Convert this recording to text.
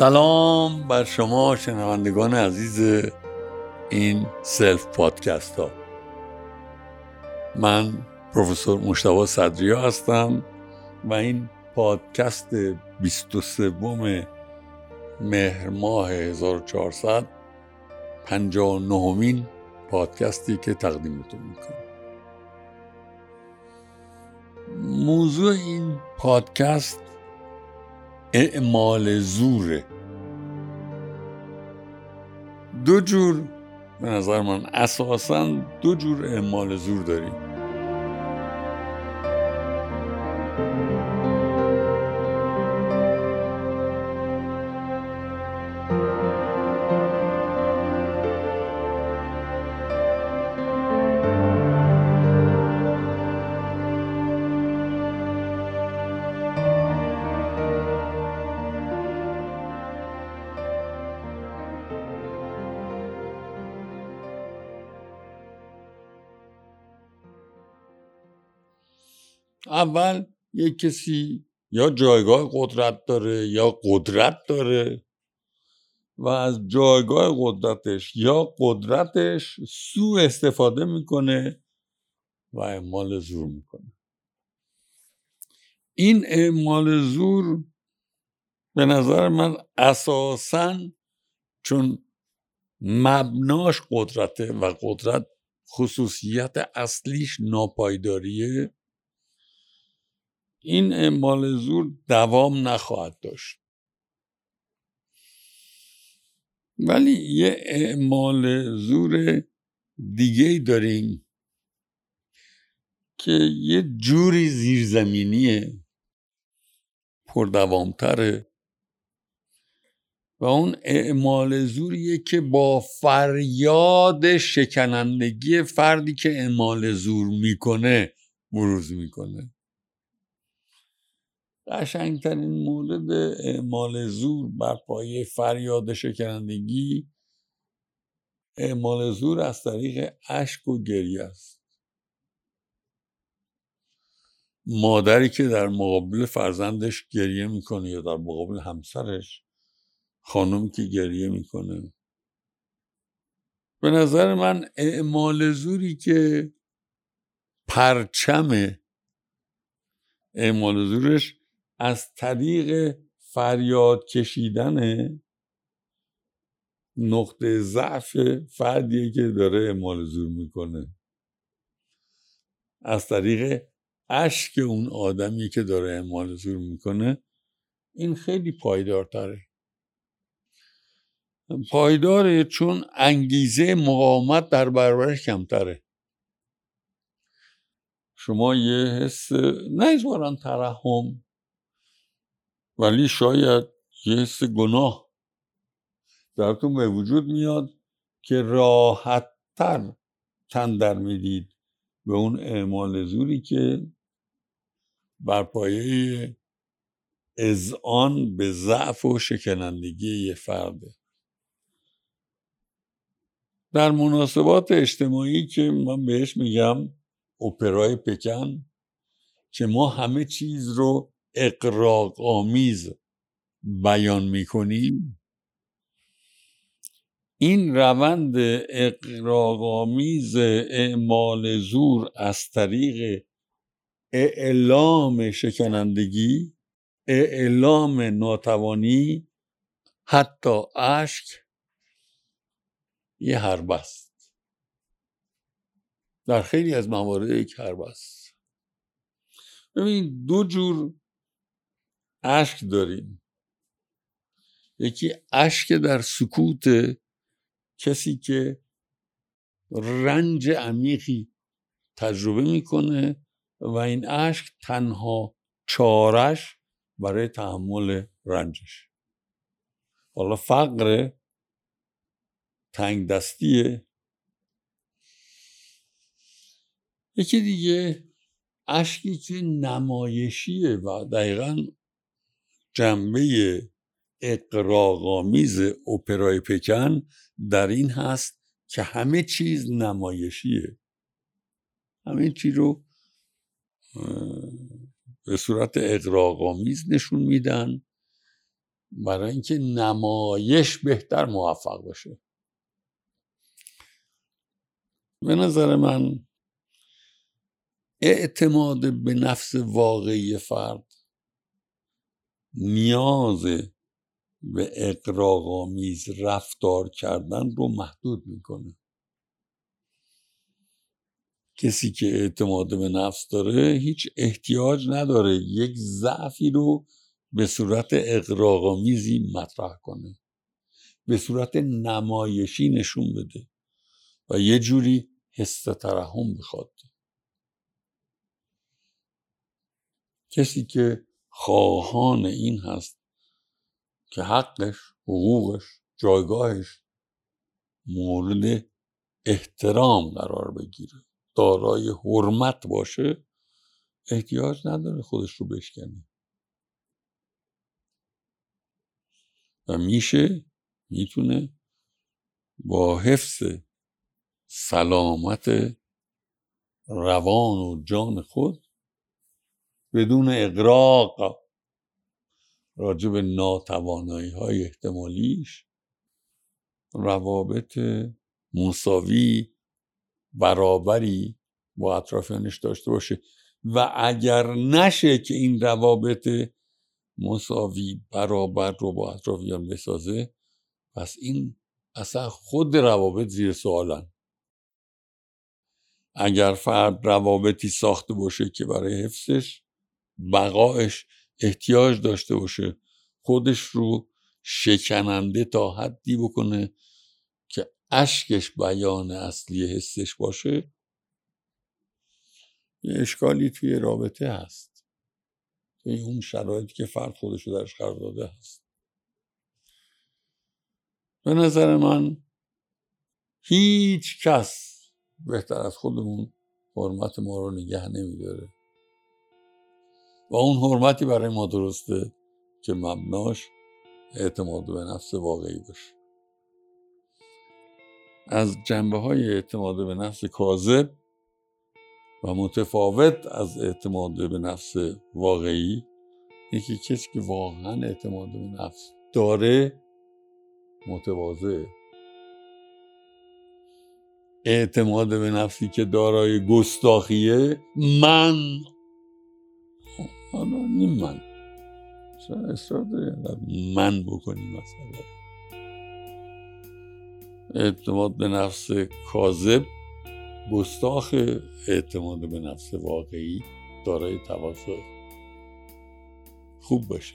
سلام بر شما شنوندگان عزیز این سلف پادکست ها. من پروفسور مشتبه صدریا هستم و این پادکست 23 مهر ماه 1400 59 مین پادکستی که تقدیمتون می‌کنم. موضوع این پادکست اعمال زوره. دو جور به نظر من اساسا دو جور اعمال زور داریم. اول یک کسی یا جایگاه قدرت داره یا قدرت داره و از جایگاه قدرتش یا قدرتش سو استفاده می‌کنه و اعمال زور می‌کنه. این اعمال زور به نظر من اساسا چون مبناش قدرته و قدرت خصوصیت اصلیش ناپایداریه این اعمال زور دوام نخواهد داشت. ولی یه اعمال زور دیگه داریم که یه جوری زیرزمینیه پردوامتره و اون اعمال زوریه که با فریاد شکنندگی فردی که اعمال زور می‌کنه بروز می‌کنه. قشنگترین مورد اعمال زور بر پایه فریاد شکنندگی اعمال زور از طریق اشک و گریه است. مادری که در مقابل فرزندش گریه می‌کنه یا در مقابل همسرش خانم که گریه می‌کنه. به نظر من اعمال زوری که پرچم اعمال زورش از طریق فریاد کشیدن نقطه ضعف فردیه که داره اعمال زور می‌کنه. از طریق اشک اون آدمی که داره اعمال زور می‌کنه این خیلی پایدارتره. پایداره چون انگیزه مقاومت در برابرش کمتره. شما یه حس نه ترحم ولی شاید یه حس گناه درتون به وجود میاد که راحتتر تن در می‌دید به اون اعمال زوری که بر پایه اذعان به ضعف و شکنندگی یه فرده. در مناسبات اجتماعی که من بهش میگم اپرای پکن که ما همه چیز رو اقراق آمیز بیان می‌کنیم این روند اقراق آمیز اعمال زور از طریق اعلام شکنندگی اعلام ناتوانی حتی اشک یه حرب است. در خیلی از موارد یک حرب است. ببینید دو جور اشک داریم. یکی اشک در سکوت کسی که رنج عمیقی تجربه می‌کنه و این اشک تنها چارش برای تحمل رنجش. حالا فقر تنگ دستیه یکی دیگه اشکی که نمایشیه و دقیقا جنبه اقراغامیز اپرای پکن در این هست که همه چیز نمایشیه. همه چی رو به صورت اقراغامیز نشون میدن برای اینکه نمایش بهتر موفق بشه به نظر من اعتماد به نفس واقعی فرد نیاز به اقراغامیز رفتار کردن رو محدود می‌کنه. کسی که اعتماد به نفس داره هیچ احتیاج نداره یک ضعفی رو به صورت اقراغامیزی مطرح کنه. به صورت نمایشی نشون بده و یه جوری حس ترحم بخواد. کسی که خواهان این هست که حقش حقوقش جایگاهش مورد احترام قرار بگیره. دارای حرمت باشه احتیاج نداره خودش رو بشکنه. و میشه می‌تونه با حفظ سلامت روان و جان خود بدون اقراق راجع به ناتوانایی های احتمالیش روابط مساوی برابری با اطرافیانش داشته باشه. و اگر نشه که این روابط مساوی برابر رو با اطرافیان بسازه پس این اصلا خود روابط زیر سوالن. اگر فرد روابطی ساخته باشه که برای حفظش بقایش احتیاج داشته باشه. خودش رو شکننده تا حدی بکنه که اشکش بیان اصلی حسش باشه یه اشکالی توی رابطه هست. توی اون شرایطی که فرد خودش رو درش قرار داده هست. به نظر من هیچ کس بهتر از خودمون حرمت ما رو نگه نمیداره. و اون حرمتی برای ما درسته که مبناش اعتماد به نفس واقعی باشه. از جنبه های اعتماد به نفس کاذب و متفاوت از اعتماد به نفس واقعی یکی کسی که واقعا اعتماد به نفس داره متواضعه. اعتماد به نفسی که دارای گستاخیه من حالا نیم من. چرا اصرار داری من بکنی مثلا. اعتماد به نفس کاذب گستاخ اعتماد به نفس واقعی دارای تواضع خوب باشه